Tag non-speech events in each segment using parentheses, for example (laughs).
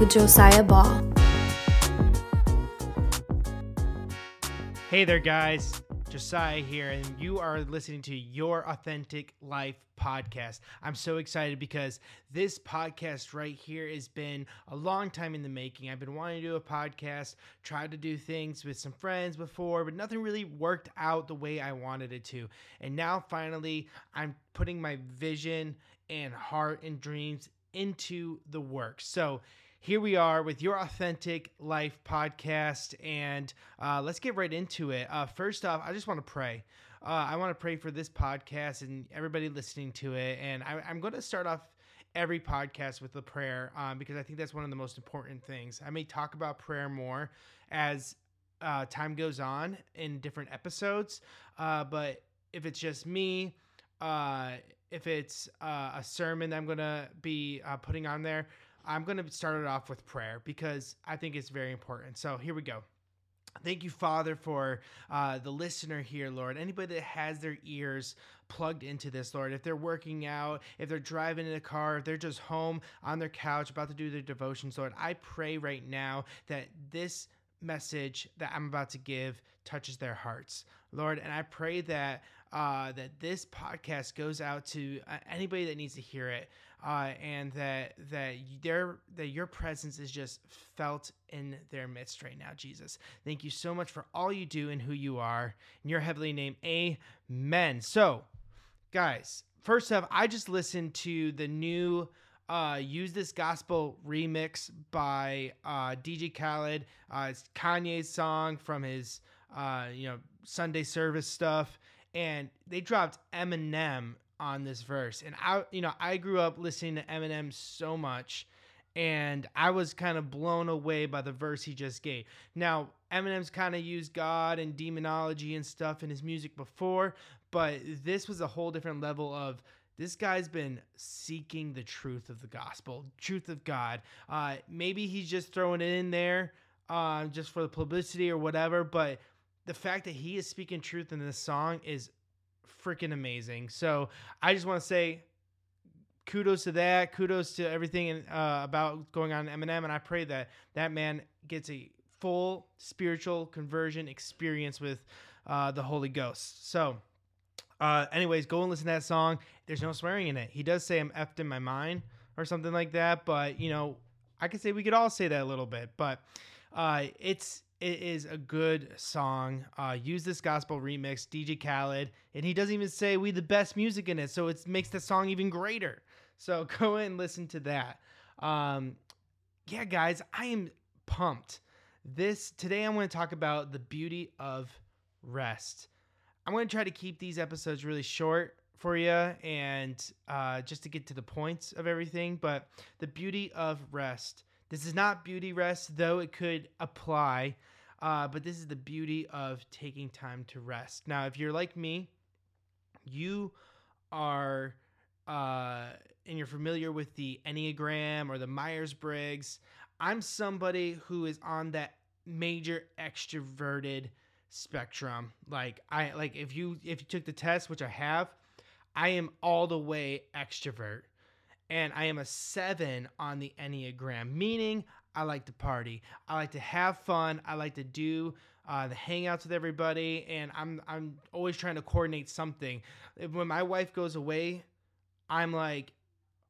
with Josiah Ball. Hey there, guys. Josiah here, and you are listening to Your Authentic Life podcast. I'm so excited because this podcast right here has been a long time in the making. I've been wanting to do a podcast, tried to do things with some friends before, but nothing really worked out the way I wanted it to. And now finally, I'm putting my vision and heart and dreams into the work. So, here we are with your authentic life podcast and uh, let's get right into it. Uh, first off i just want to pray. Uh, i want to pray for this podcast and everybody listening to it and I, am going to start off every podcast with a prayer um, because i think that's one of the most important things. I may talk about prayer more as uh, time goes on in different episodes uh, but if it's just me uh, if it's a sermon that i'm going to be putting on there I'm going to start it off with prayer because I think it's very important. So here we go. Thank you, Father, for uh, the listener here, Lord. Anybody that has their ears plugged into this, Lord, if they're working out, if they're driving in a car, if they're just home on their couch about to do their devotions, Lord, I pray right now that this message that I'm about to give touches their hearts, Lord. And I pray that uh, that this podcast goes out to uh, anybody that needs to hear it uh, and that that their that your presence is just felt in their midst right now, Jesus. Thank you so much for all you do and who you are in your heavenly name. Amen. So, guys, first off, I just listened to the new uh, use this gospel remix by uh, DJ Khaled. Uh, it's Kanye's song from his uh, you know Sunday service stuff, and they dropped Eminem on this verse. And I, you know, I grew up listening to Eminem so much, and I was kind of blown away by the verse he just gave. Now, Eminem's kind of used God and demonology and stuff in his music before, but this was a whole different level of this guy's been seeking the truth of the gospel, truth of God. Uh, maybe he's just throwing it in there uh, just for the publicity or whatever, but the fact that he is speaking truth in this song is freaking amazing. So I just want to say kudos to that. Kudos to everything uh, about going on Eminem. And I pray that that man gets a full spiritual conversion experience with uh, the Holy Ghost. So, uh, anyways, go and listen to that song. There's no swearing in it. He does say I'm effed in my mind or something like that. But, you know, I could say we could all say that a little bit. But uh, it's it is a good song. Uh, use this gospel remix, DJ Khaled, and he doesn't even say we the best music in it, so it makes the song even greater. So (laughs) go and listen to that. Um, yeah, guys, I am pumped. This today, I'm going to talk about the beauty of rest. I'm going to try to keep these episodes really short for you and uh, just to get to the points of everything. But the beauty of rest. This is not beauty rest, though it could apply. Uh, but this is the beauty of taking time to rest. Now, if you're like me, you are uh, and you're familiar with the Enneagram or the Myers Briggs. I'm somebody who is on that major extroverted spectrum. Like I like if you if you took the test, which I have, I am all the way extrovert and I am a seven on the Enneagram, meaning I like to party. I like to have fun. I like to do uh, the hangouts with everybody, and I'm I'm always trying to coordinate something. When my wife goes away, I'm like,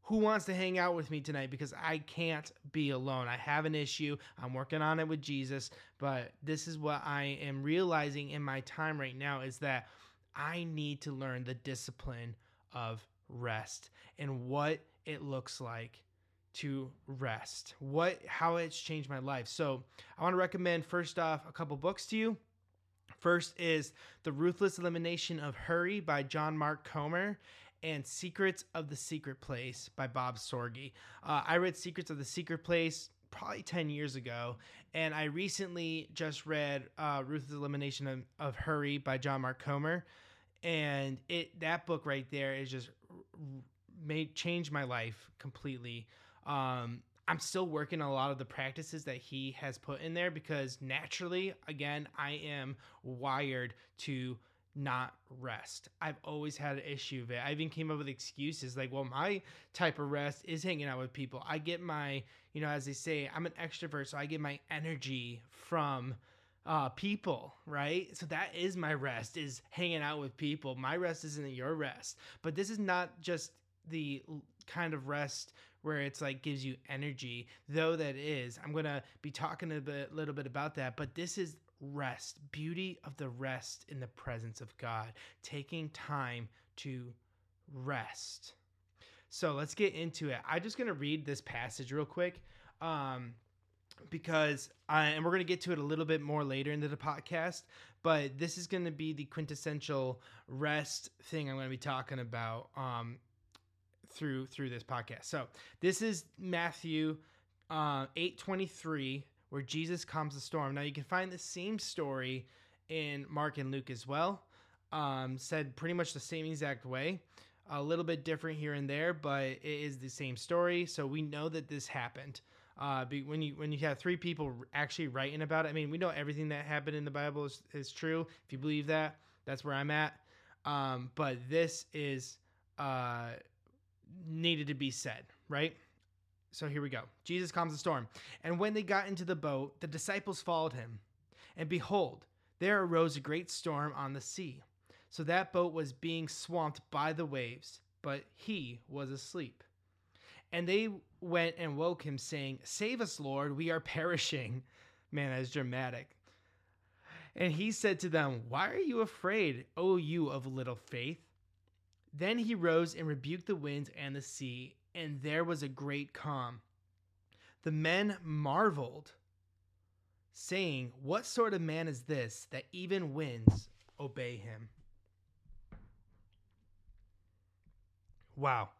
who wants to hang out with me tonight? Because I can't be alone. I have an issue. I'm working on it with Jesus, but this is what I am realizing in my time right now is that I need to learn the discipline of rest and what it looks like to rest what how it's changed my life. So i want to recommend first off a couple books to you. First is the ruthless elimination of hurry by john mark comer and secrets of the secret place by bob sorge. Uh, i read secrets of the secret place probably 10 years ago and i recently just read uh, ruthless elimination of, of hurry by john mark comer and it that book right there is just made changed my life completely. Um, I'm still working on a lot of the practices that he has put in there because naturally, again, I am wired to not rest. I've always had an issue with it. I even came up with excuses like, well, my type of rest is hanging out with people. I get my, you know, as they say, I'm an extrovert, so I get my energy from uh people right? So that is my rest is hanging out with people. My rest isn't your rest. But this is not just the kind of rest where it's like gives you energy though that is. I'm gonna be talking a bit, little bit about that but this is rest beauty of the rest in the presence of god taking time to rest. So let's get into it. I'm just gonna read this passage real quick. Um because I, and we're going to get to it a little bit more later into the podcast but this is going to be the quintessential rest thing i'm going to be talking about um, through through this podcast. So this is matthew uh, 823 where jesus calms the storm. Now you can find the same story in mark and luke as well um, said pretty much the same exact way a little bit different here and there but it is the same story. So we know that this happened uh, when you when you have three people actually writing about it, I mean, we know everything that happened in the Bible is, is true. If you believe that, that's where I'm at. Um, but this is uh, needed to be said, right? So here we go. Jesus calms the storm, and when they got into the boat, the disciples followed him. And behold, there arose a great storm on the sea, so that boat was being swamped by the waves, but he was asleep. And they went and woke him, saying, Save us, Lord, we are perishing. Man, that's dramatic. And he said to them, Why are you afraid, O you of little faith? Then he rose and rebuked the winds and the sea, and there was a great calm. The men marveled, saying, What sort of man is this that even winds obey him? Wow.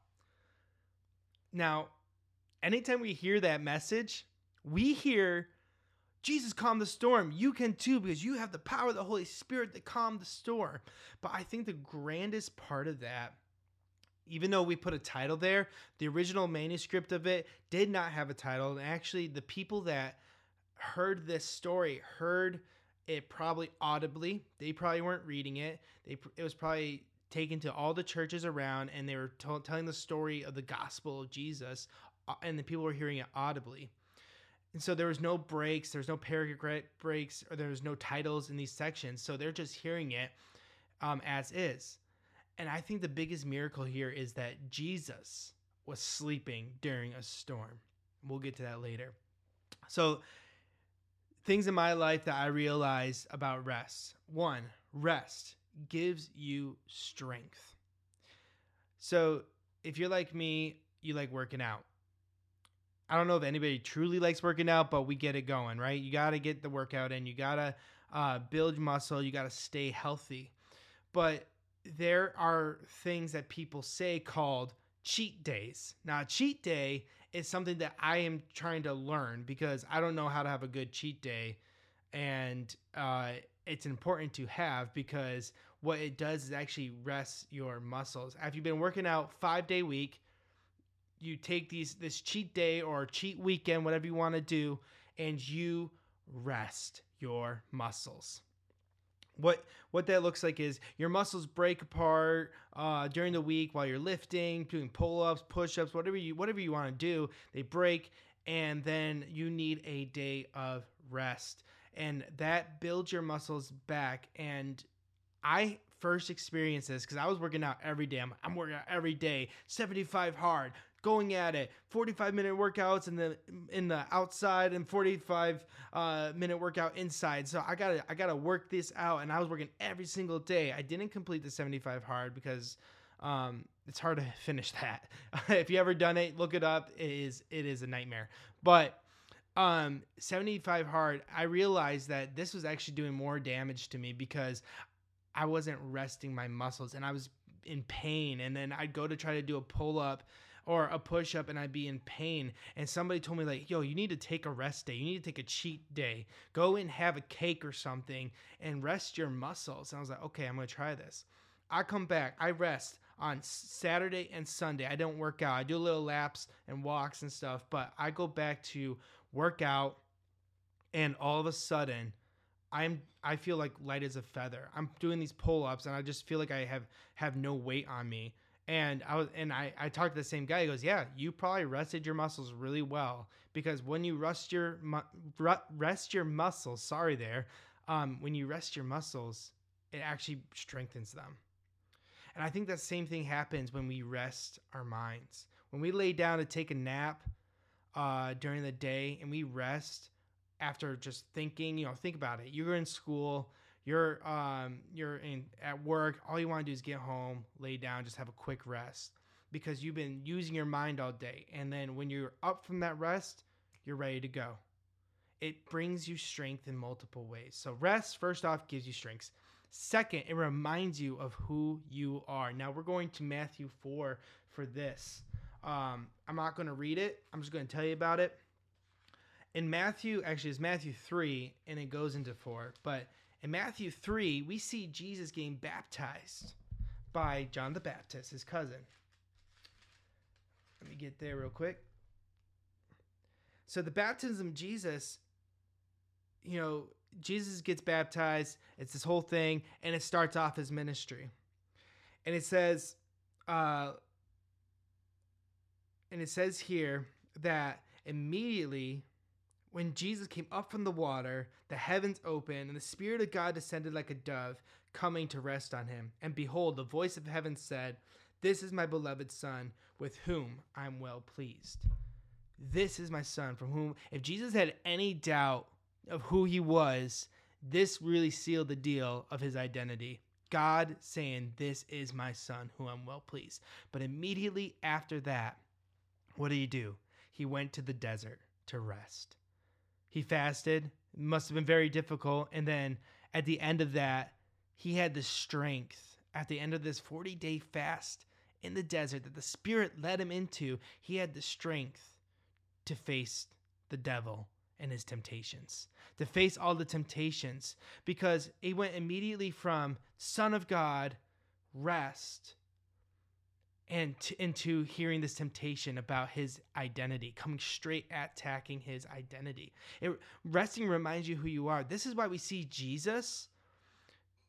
Now, anytime we hear that message, we hear Jesus calm the storm. You can too because you have the power of the Holy Spirit to calm the storm. But I think the grandest part of that, even though we put a title there, the original manuscript of it did not have a title. And actually, the people that heard this story heard it probably audibly. They probably weren't reading it. They it was probably taken to all the churches around and they were t- telling the story of the gospel of Jesus uh, and the people were hearing it audibly. And so there was no breaks, there's no paragraph breaks, or there was no titles in these sections. So they're just hearing it um, as is. And I think the biggest miracle here is that Jesus was sleeping during a storm. We'll get to that later. So, things in my life that I realize about rest one, rest gives you strength. So, if you're like me, you like working out. I don't know if anybody truly likes working out, but we get it going, right? You got to get the workout in. You got to uh, build muscle. You got to stay healthy. But there are things that people say called cheat days. Now, cheat day is something that I am trying to learn because I don't know how to have a good cheat day. And uh, it's important to have because what it does is actually rest your muscles. After you've been working out five day week, you take these this cheat day or cheat weekend, whatever you want to do, and you rest your muscles. What what that looks like is your muscles break apart uh, during the week while you're lifting, doing pull ups, push ups, whatever you whatever you want to do. They break, and then you need a day of rest, and that builds your muscles back. And I first experienced this because I was working out every day. I'm, I'm working out every day, 75 hard, going at it 45 minute workouts in the in the outside and 45 uh, minute workout inside. So i gotta i gotta work this out and i was working every single day. I didn't complete the 75 hard because um, it's hard to (laughs) finish that. (laughs) If you ever done it look it up. It is it is a nightmare. But um 75 hard i realized that this was actually doing more damage to me because i wasn't resting my muscles and i was in pain and then i'd go to try to do a pull up or a push up and I'd be in pain. And somebody told me, like, yo, you need to take a rest day. You need to take a cheat day. Go and have a cake or something and rest your muscles. And I was like, okay, I'm going to try this. I come back, I rest on Saturday and Sunday. I don't work out. I do a little laps and walks and stuff, but I go back to work out and all of a sudden I'm I feel like light as a feather. I'm doing these pull ups and I just feel like I have have no weight on me. And I was and I I talked to the same guy. He goes, yeah, you probably rested your muscles really well because when you rest your rest your muscles, sorry there, um, when you rest your muscles, it actually strengthens them. And I think that same thing happens when we rest our minds. When we lay down to take a nap uh, during the day and we rest after just thinking, you know, think about it. You're in school, you're um, you're in at work. All you want to do is get home, lay down, just have a quick rest because you've been using your mind all day. And then when you're up from that rest, you're ready to go. It brings you strength in multiple ways. So rest first off gives you strengths. Second, it reminds you of who you are. Now we're going to Matthew 4 for this. Um, I'm not going to read it. I'm just going to tell you about it. In Matthew, actually, it's Matthew 3, and it goes into 4. But in Matthew 3, we see Jesus getting baptized by John the Baptist, his cousin. Let me get there real quick. So the baptism of Jesus, you know, Jesus gets baptized. It's this whole thing, and it starts off his ministry. And it says, uh, and it says here that immediately when Jesus came up from the water, the heavens opened, and the Spirit of God descended like a dove, coming to rest on him. And behold, the voice of heaven said, This is my beloved Son, with whom I'm well pleased. This is my Son, from whom, if Jesus had any doubt of who he was, this really sealed the deal of his identity. God saying, This is my Son, who I'm well pleased. But immediately after that, what did he do? He went to the desert to rest. He fasted. It must have been very difficult. And then at the end of that, he had the strength. At the end of this 40 day fast in the desert that the Spirit led him into, he had the strength to face the devil and his temptations, to face all the temptations, because he went immediately from Son of God, rest, and to, into hearing this temptation about his identity, coming straight at attacking his identity. It, resting reminds you who you are. This is why we see Jesus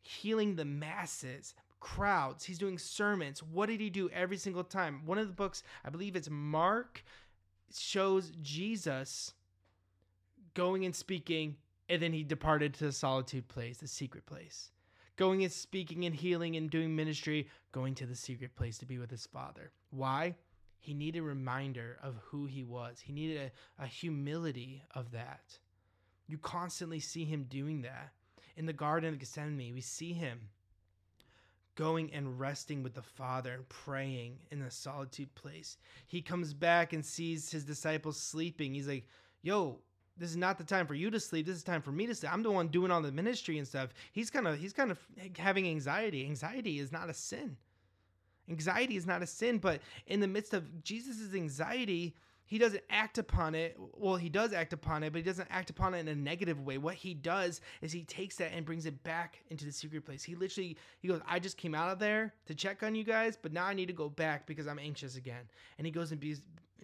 healing the masses, crowds. He's doing sermons. What did he do every single time? One of the books, I believe it's Mark, shows Jesus going and speaking, and then he departed to the solitude place, the secret place going and speaking and healing and doing ministry, going to the secret place to be with his father. Why? He needed a reminder of who he was. He needed a, a humility of that. You constantly see him doing that. In the Garden of Gethsemane, we see him going and resting with the Father and praying in a solitude place. He comes back and sees his disciples sleeping. He's like, Yo, this is not the time for you to sleep. This is time for me to sleep. I'm the one doing all the ministry and stuff. He's kind of he's kind of having anxiety. Anxiety is not a sin. Anxiety is not a sin, but in the midst of Jesus's anxiety, he doesn't act upon it. Well, he does act upon it, but he doesn't act upon it in a negative way. What he does is he takes that and brings it back into the secret place. He literally he goes, "I just came out of there to check on you guys, but now I need to go back because I'm anxious again." And he goes and, be,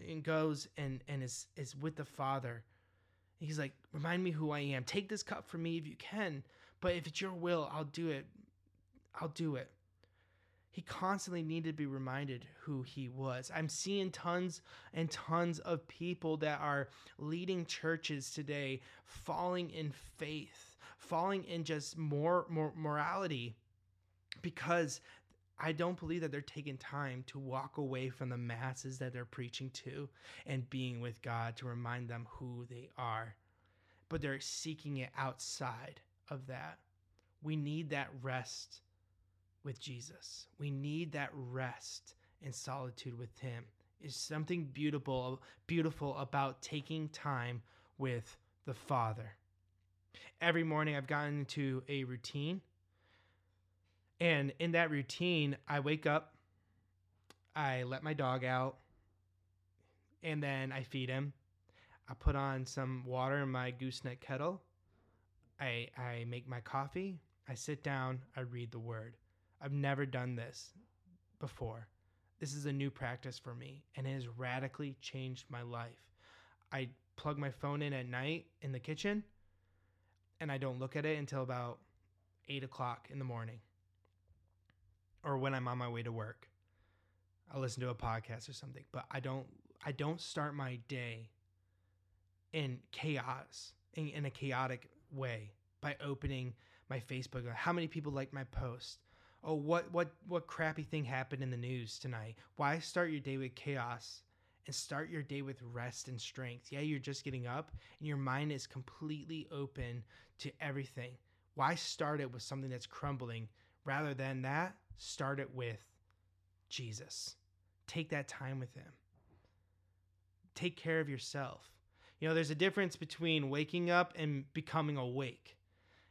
and goes and and is is with the Father He's like, remind me who I am. Take this cup from me if you can, but if it's your will, I'll do it. I'll do it. He constantly needed to be reminded who he was. I'm seeing tons and tons of people that are leading churches today falling in faith, falling in just more, more morality because I don't believe that they're taking time to walk away from the masses that they're preaching to and being with God to remind them who they are. But they're seeking it outside of that. We need that rest with Jesus. We need that rest in solitude with him. Is something beautiful beautiful about taking time with the Father. Every morning I've gotten into a routine and in that routine, I wake up, I let my dog out, and then I feed him. I put on some water in my gooseneck kettle. I I make my coffee. I sit down. I read the word. I've never done this before. This is a new practice for me, and it has radically changed my life. I plug my phone in at night in the kitchen, and I don't look at it until about eight o'clock in the morning or when I'm on my way to work. I'll listen to a podcast or something, but I don't I don't start my day in chaos in, in a chaotic way by opening my Facebook. How many people like my post? Oh, what what what crappy thing happened in the news tonight? Why start your day with chaos and start your day with rest and strength? Yeah, you're just getting up and your mind is completely open to everything. Why start it with something that's crumbling rather than that? Start it with Jesus. Take that time with him. Take care of yourself. You know, there's a difference between waking up and becoming awake.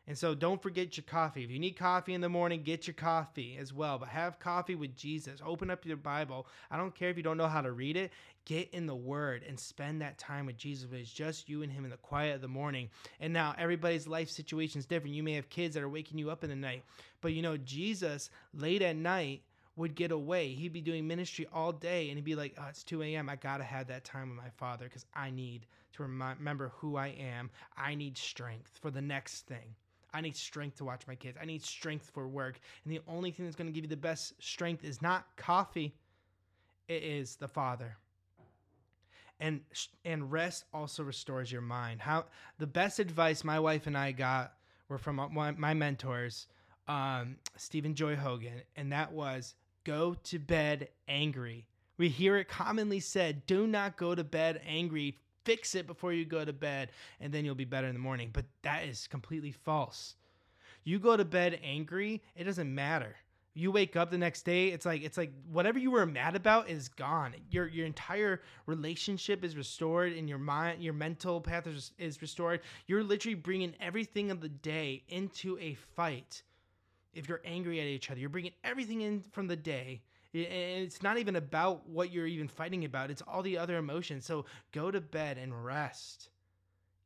And so don't forget your coffee. If you need coffee in the morning, get your coffee as well. But have coffee with Jesus. Open up your Bible. I don't care if you don't know how to read it. Get in the Word and spend that time with Jesus. It's just you and Him in the quiet of the morning. And now everybody's life situation is different. You may have kids that are waking you up in the night. But you know, Jesus late at night would get away. He'd be doing ministry all day and he'd be like, oh, it's 2 a.m. I got to have that time with my father because I need to remember who I am. I need strength for the next thing. I need strength to watch my kids. I need strength for work. And the only thing that's going to give you the best strength is not coffee, it is the Father. And and rest also restores your mind. How the best advice my wife and I got were from my, my mentors, um, Stephen Joy Hogan, and that was go to bed angry. We hear it commonly said, do not go to bed angry fix it before you go to bed and then you'll be better in the morning. But that is completely false. You go to bed angry, it doesn't matter. You wake up the next day, it's like it's like whatever you were mad about is gone. Your your entire relationship is restored and your mind, your mental path is, is restored. You're literally bringing everything of the day into a fight. If you're angry at each other, you're bringing everything in from the day it's not even about what you're even fighting about, it's all the other emotions. So go to bed and rest.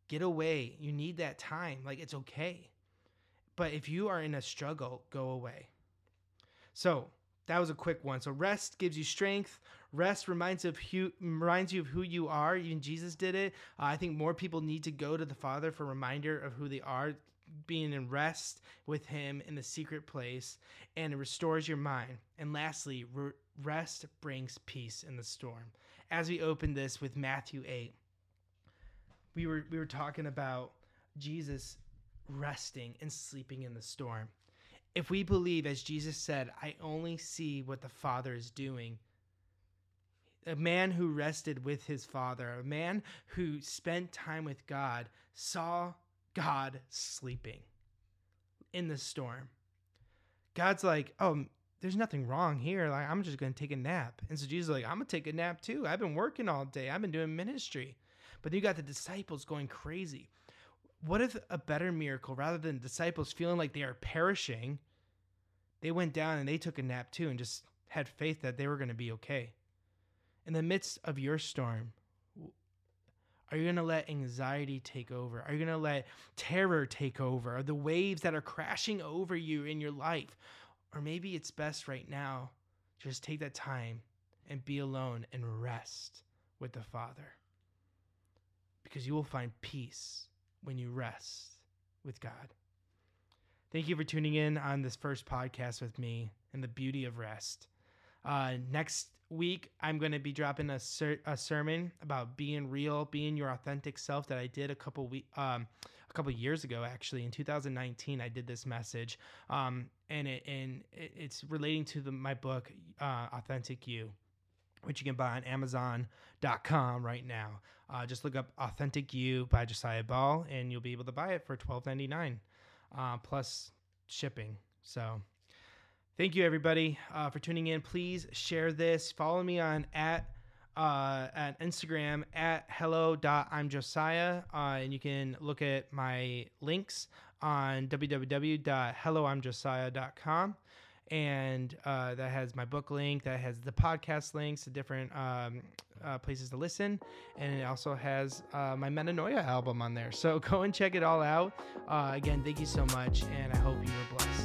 Get away. You need that time. Like it's okay. But if you are in a struggle, go away. So that was a quick one. So rest gives you strength. Rest reminds of who reminds you of who you are. Even Jesus did it. Uh, I think more people need to go to the Father for reminder of who they are being in rest with him in the secret place and it restores your mind. And lastly re- rest brings peace in the storm. As we open this with matthew 8 we were we were talking about jesus resting and sleeping in the storm. If we believe as jesus said i only see what the father is doing a man who rested with his father, a man who spent time with God, saw God sleeping in the storm. God's like, oh, there's nothing wrong here. Like, I'm just going to take a nap. And so Jesus is like, I'm going to take a nap too. I've been working all day, I've been doing ministry. But then you got the disciples going crazy. What if a better miracle, rather than disciples feeling like they are perishing, they went down and they took a nap too and just had faith that they were going to be okay? In the midst of your storm, are you going to let anxiety take over? Are you going to let terror take over? Are the waves that are crashing over you in your life? Or maybe it's best right now just take that time and be alone and rest with the Father. Because you will find peace when you rest with God. Thank you for tuning in on this first podcast with me and the beauty of rest. Uh, next week, I'm going to be dropping a, ser- a sermon about being real, being your authentic self that I did a couple week, um, a couple years ago. Actually, in 2019, I did this message, um, and it and it's relating to the, my book, uh, Authentic You which you can buy on Amazon.com right now. Uh, just look up Authentic You by Josiah Ball, and you'll be able to buy it for $12.99 uh, plus shipping. So thank you everybody uh, for tuning in. Please share this. Follow me on at uh, at Instagram at hello.imjosiah. Uh, and you can look at my links on www.helloimjosiah.com. And uh, that has my book link, that has the podcast links, the different um, uh, places to listen. And it also has uh, my Metanoia album on there. So (laughs) go and check it all out. Uh, again, thank you so much. And I hope you were blessed.